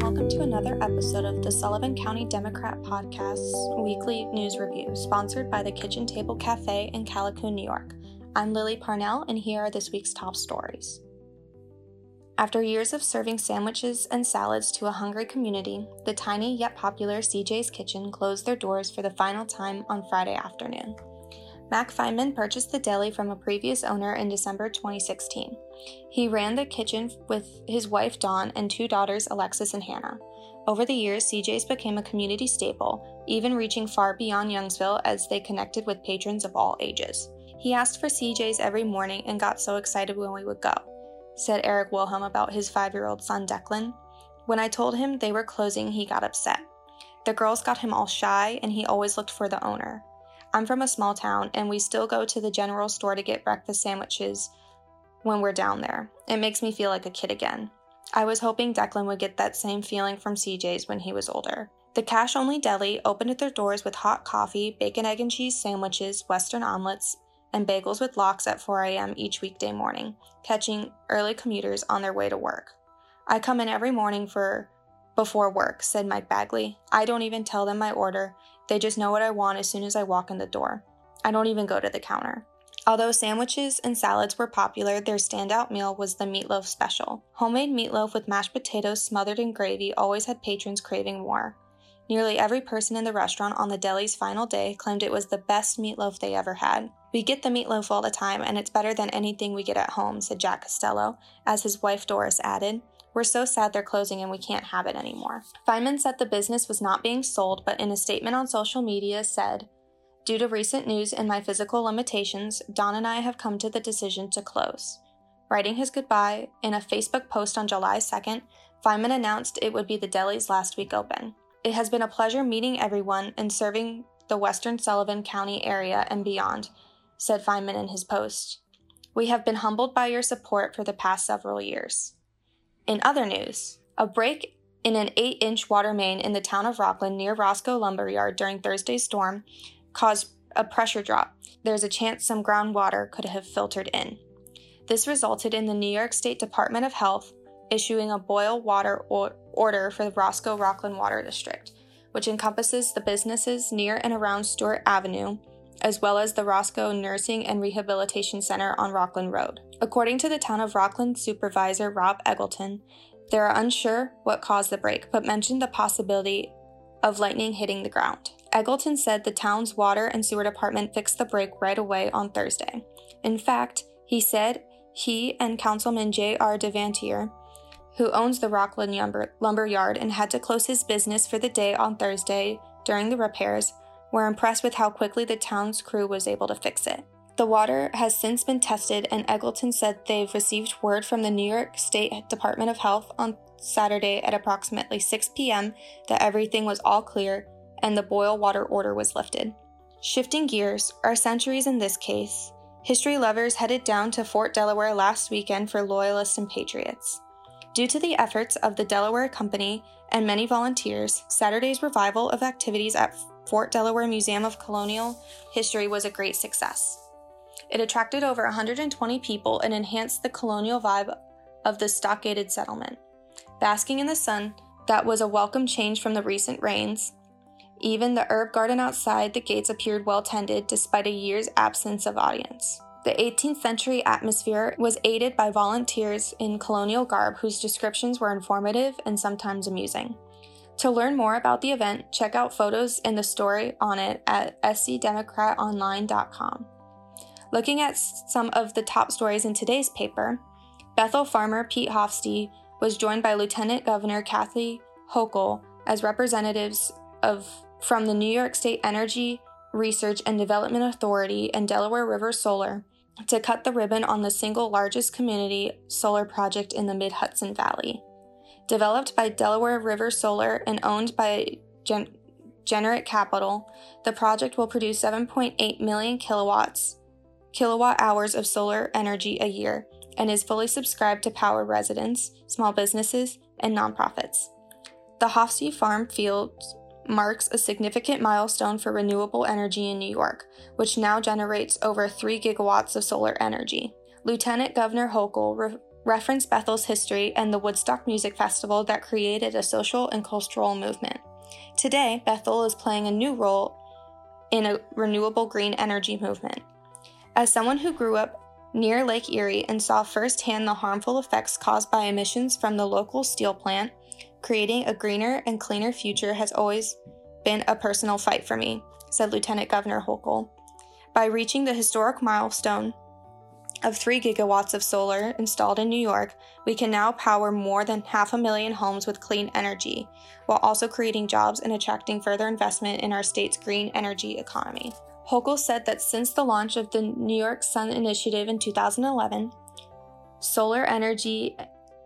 welcome to another episode of the Sullivan County Democrat Podcast's weekly news review, sponsored by the Kitchen Table Cafe in Callicoon, New York. I'm Lily Parnell, and here are this week's top stories. After years of serving sandwiches and salads to a hungry community, the tiny yet popular CJ's Kitchen closed their doors for the final time on Friday afternoon. Mac Feynman purchased the deli from a previous owner in December 2016. He ran the kitchen with his wife Dawn and two daughters, Alexis and Hannah. Over the years, CJ's became a community staple, even reaching far beyond Youngsville as they connected with patrons of all ages. He asked for CJ's every morning and got so excited when we would go, said Eric Wilhelm about his five year old son Declan. When I told him they were closing, he got upset. The girls got him all shy, and he always looked for the owner. I'm from a small town, and we still go to the general store to get breakfast sandwiches when we're down there. It makes me feel like a kid again. I was hoping Declan would get that same feeling from CJ's when he was older. The cash only deli opened at their doors with hot coffee, bacon, egg, and cheese sandwiches, Western omelets, and bagels with lox at 4 a.m. each weekday morning, catching early commuters on their way to work. I come in every morning for before work, said Mike Bagley. I don't even tell them my order. They just know what I want as soon as I walk in the door. I don't even go to the counter. Although sandwiches and salads were popular, their standout meal was the meatloaf special. Homemade meatloaf with mashed potatoes smothered in gravy always had patrons craving more. Nearly every person in the restaurant on the deli's final day claimed it was the best meatloaf they ever had. We get the meatloaf all the time, and it's better than anything we get at home, said Jack Costello, as his wife Doris added. We're so sad they're closing and we can't have it anymore. Feynman said the business was not being sold, but in a statement on social media said, Due to recent news and my physical limitations, Dawn and I have come to the decision to close. Writing his goodbye in a Facebook post on July 2nd, Feynman announced it would be the deli's last week open. It has been a pleasure meeting everyone and serving the Western Sullivan County area and beyond, said Feynman in his post. We have been humbled by your support for the past several years. In other news, a break in an 8 inch water main in the town of Rockland near Roscoe Lumberyard during Thursday's storm caused a pressure drop. There's a chance some groundwater could have filtered in. This resulted in the New York State Department of Health issuing a boil water or- order for the Roscoe Rockland Water District, which encompasses the businesses near and around Stewart Avenue, as well as the Roscoe Nursing and Rehabilitation Center on Rockland Road. According to the town of Rockland supervisor Rob Eggleton, they are unsure what caused the break, but mentioned the possibility of lightning hitting the ground. Eggleton said the town's water and sewer department fixed the break right away on Thursday. In fact, he said he and Councilman J.R. Devantier, who owns the Rockland lumber, lumber Yard and had to close his business for the day on Thursday during the repairs, were impressed with how quickly the town's crew was able to fix it. The water has since been tested, and Eggleton said they've received word from the New York State Department of Health on Saturday at approximately 6 p.m. that everything was all clear and the boil water order was lifted. Shifting gears, our centuries in this case, history lovers headed down to Fort Delaware last weekend for Loyalists and Patriots. Due to the efforts of the Delaware Company and many volunteers, Saturday's revival of activities at Fort Delaware Museum of Colonial History was a great success. It attracted over 120 people and enhanced the colonial vibe of the stockaded settlement. Basking in the sun, that was a welcome change from the recent rains. Even the herb garden outside the gates appeared well tended despite a year's absence of audience. The 18th century atmosphere was aided by volunteers in colonial garb whose descriptions were informative and sometimes amusing. To learn more about the event, check out photos and the story on it at scdemocratonline.com. Looking at some of the top stories in today's paper, Bethel farmer Pete Hofste was joined by Lieutenant Governor Kathy Hochul as representatives of from the New York State Energy Research and Development Authority and Delaware River Solar to cut the ribbon on the single largest community solar project in the Mid Hudson Valley. Developed by Delaware River Solar and owned by Gen- Generate Capital, the project will produce 7.8 million kilowatts kilowatt hours of solar energy a year and is fully subscribed to power residents, small businesses, and nonprofits. The Hofste Farm Field marks a significant milestone for renewable energy in New York, which now generates over 3 gigawatts of solar energy. Lieutenant Governor Hochul re- reference Bethel's history and the Woodstock Music Festival that created a social and cultural movement. Today, Bethel is playing a new role in a renewable green energy movement. As someone who grew up near Lake Erie and saw firsthand the harmful effects caused by emissions from the local steel plant, creating a greener and cleaner future has always been a personal fight for me, said Lieutenant Governor Hochul. By reaching the historic milestone of 3 gigawatts of solar installed in New York, we can now power more than half a million homes with clean energy, while also creating jobs and attracting further investment in our state's green energy economy. Hochul said that since the launch of the New York Sun Initiative in 2011, solar energy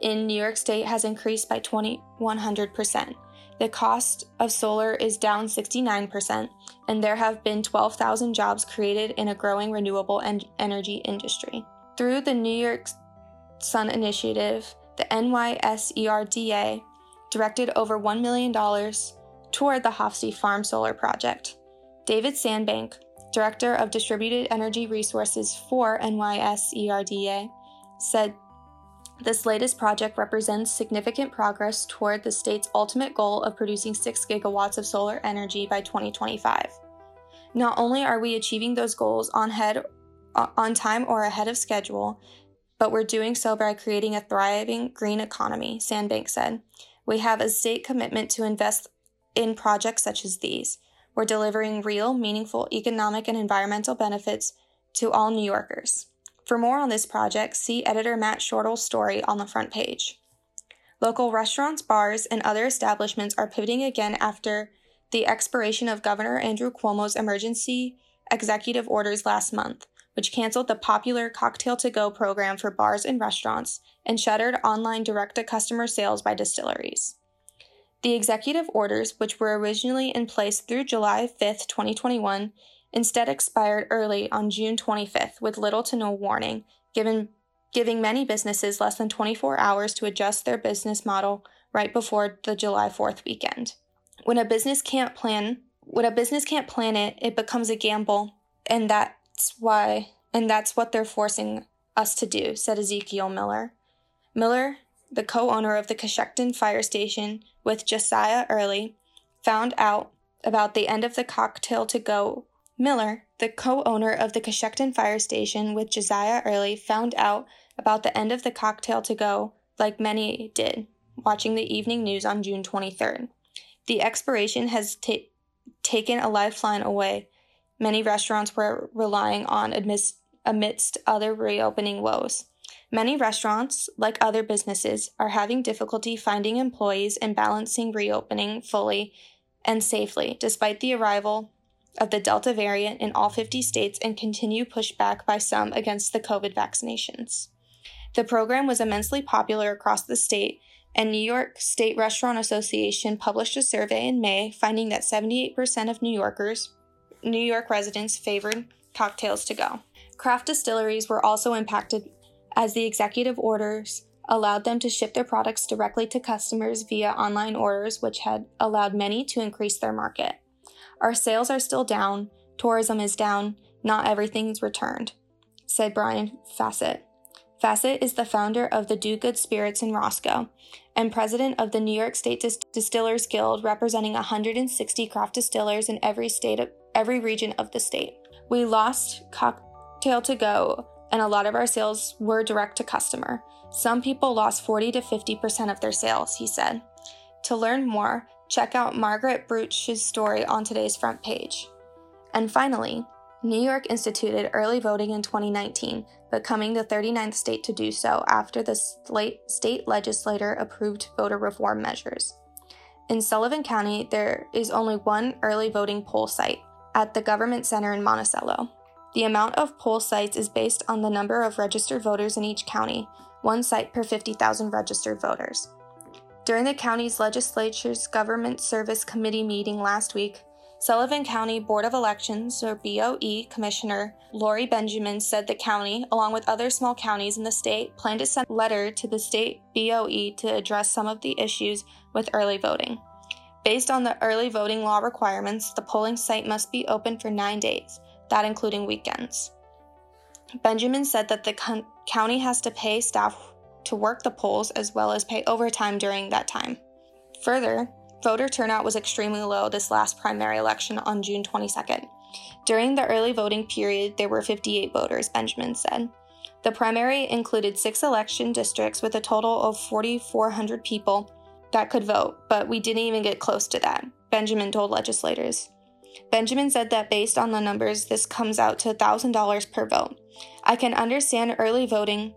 in New York State has increased by 2100%. The cost of solar is down 69%, and there have been 12,000 jobs created in a growing renewable en- energy industry. Through the New York Sun Initiative, the NYSERDA directed over $1 million toward the Hofste Farm Solar Project. David Sandbank, Director of Distributed Energy Resources for NYSERDA, said this latest project represents significant progress toward the state's ultimate goal of producing 6 gigawatts of solar energy by 2025. Not only are we achieving those goals on, head, uh, on time or ahead of schedule, but we're doing so by creating a thriving green economy, Sandbank said. We have a state commitment to invest in projects such as these. We're delivering real, meaningful economic and environmental benefits to all New Yorkers. For more on this project, see editor Matt Shortall's story on the front page. Local restaurants, bars, and other establishments are pivoting again after the expiration of Governor Andrew Cuomo's emergency executive orders last month, which canceled the popular Cocktail to Go program for bars and restaurants and shuttered online direct to customer sales by distilleries. The executive orders, which were originally in place through July 5, 2021, instead expired early on June 25th with little to no warning, given, giving many businesses less than 24 hours to adjust their business model right before the July 4th weekend. When a business can't plan, when a business can't plan it, it becomes a gamble, and that's why and that's what they're forcing us to do, said Ezekiel Miller. Miller, the co-owner of the Cochecton Fire Station with Josiah Early, found out about the end of the cocktail to go Miller, the co owner of the Cochecton Fire Station with Josiah Early, found out about the end of the cocktail to go, like many did, watching the evening news on June 23rd. The expiration has ta- taken a lifeline away. Many restaurants were relying on amidst, amidst other reopening woes. Many restaurants, like other businesses, are having difficulty finding employees and balancing reopening fully and safely, despite the arrival of the Delta variant in all 50 states and continue pushback by some against the COVID vaccinations. The program was immensely popular across the state, and New York State Restaurant Association published a survey in May finding that 78% of New Yorkers, New York residents favored cocktails to go. Craft distilleries were also impacted as the executive orders allowed them to ship their products directly to customers via online orders, which had allowed many to increase their market. Our sales are still down, tourism is down, not everything's returned, said Brian Fassett. Fassett is the founder of the Do Good Spirits in Roscoe and president of the New York State Dis- Distillers Guild, representing 160 craft distillers in every state, of, every region of the state. We lost cocktail to go, and a lot of our sales were direct to customer. Some people lost 40 to 50% of their sales, he said. To learn more, check out Margaret Bruch's story on today's front page. And finally, New York instituted early voting in 2019, becoming the 39th state to do so after the state legislature approved voter reform measures. In Sullivan County, there is only one early voting poll site at the Government Center in Monticello. The amount of poll sites is based on the number of registered voters in each county, one site per 50,000 registered voters. During the county's legislature's Government Service Committee meeting last week, Sullivan County Board of Elections, or BOE, Commissioner Lori Benjamin said the county, along with other small counties in the state, plan to send a letter to the state BOE to address some of the issues with early voting. Based on the early voting law requirements, the polling site must be open for nine days, that including weekends. Benjamin said that the con- county has to pay staff to work the polls as well as pay overtime during that time. Further, voter turnout was extremely low this last primary election on June 22nd. During the early voting period, there were 58 voters, Benjamin said. The primary included six election districts with a total of 4,400 people that could vote, but we didn't even get close to that, Benjamin told legislators. Benjamin said that based on the numbers, this comes out to $1,000 per vote. I can understand early voting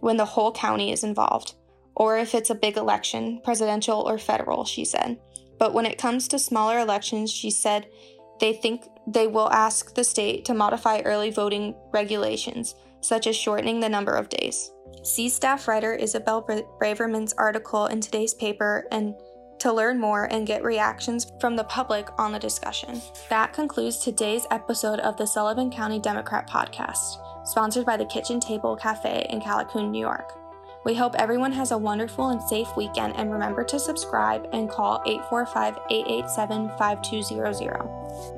when the whole county is involved, or if it's a big election, presidential or federal, she said. But when it comes to smaller elections, she said they think they will ask the state to modify early voting regulations, such as shortening the number of days. See staff writer Isabel Braverman's article in today's paper and to learn more and get reactions from the public on the discussion. That concludes today's episode of the Sullivan County Democrat podcast, sponsored by the Kitchen Table Cafe in Callicoon, New York. We hope everyone has a wonderful and safe weekend and remember to subscribe and call 845 887 5200.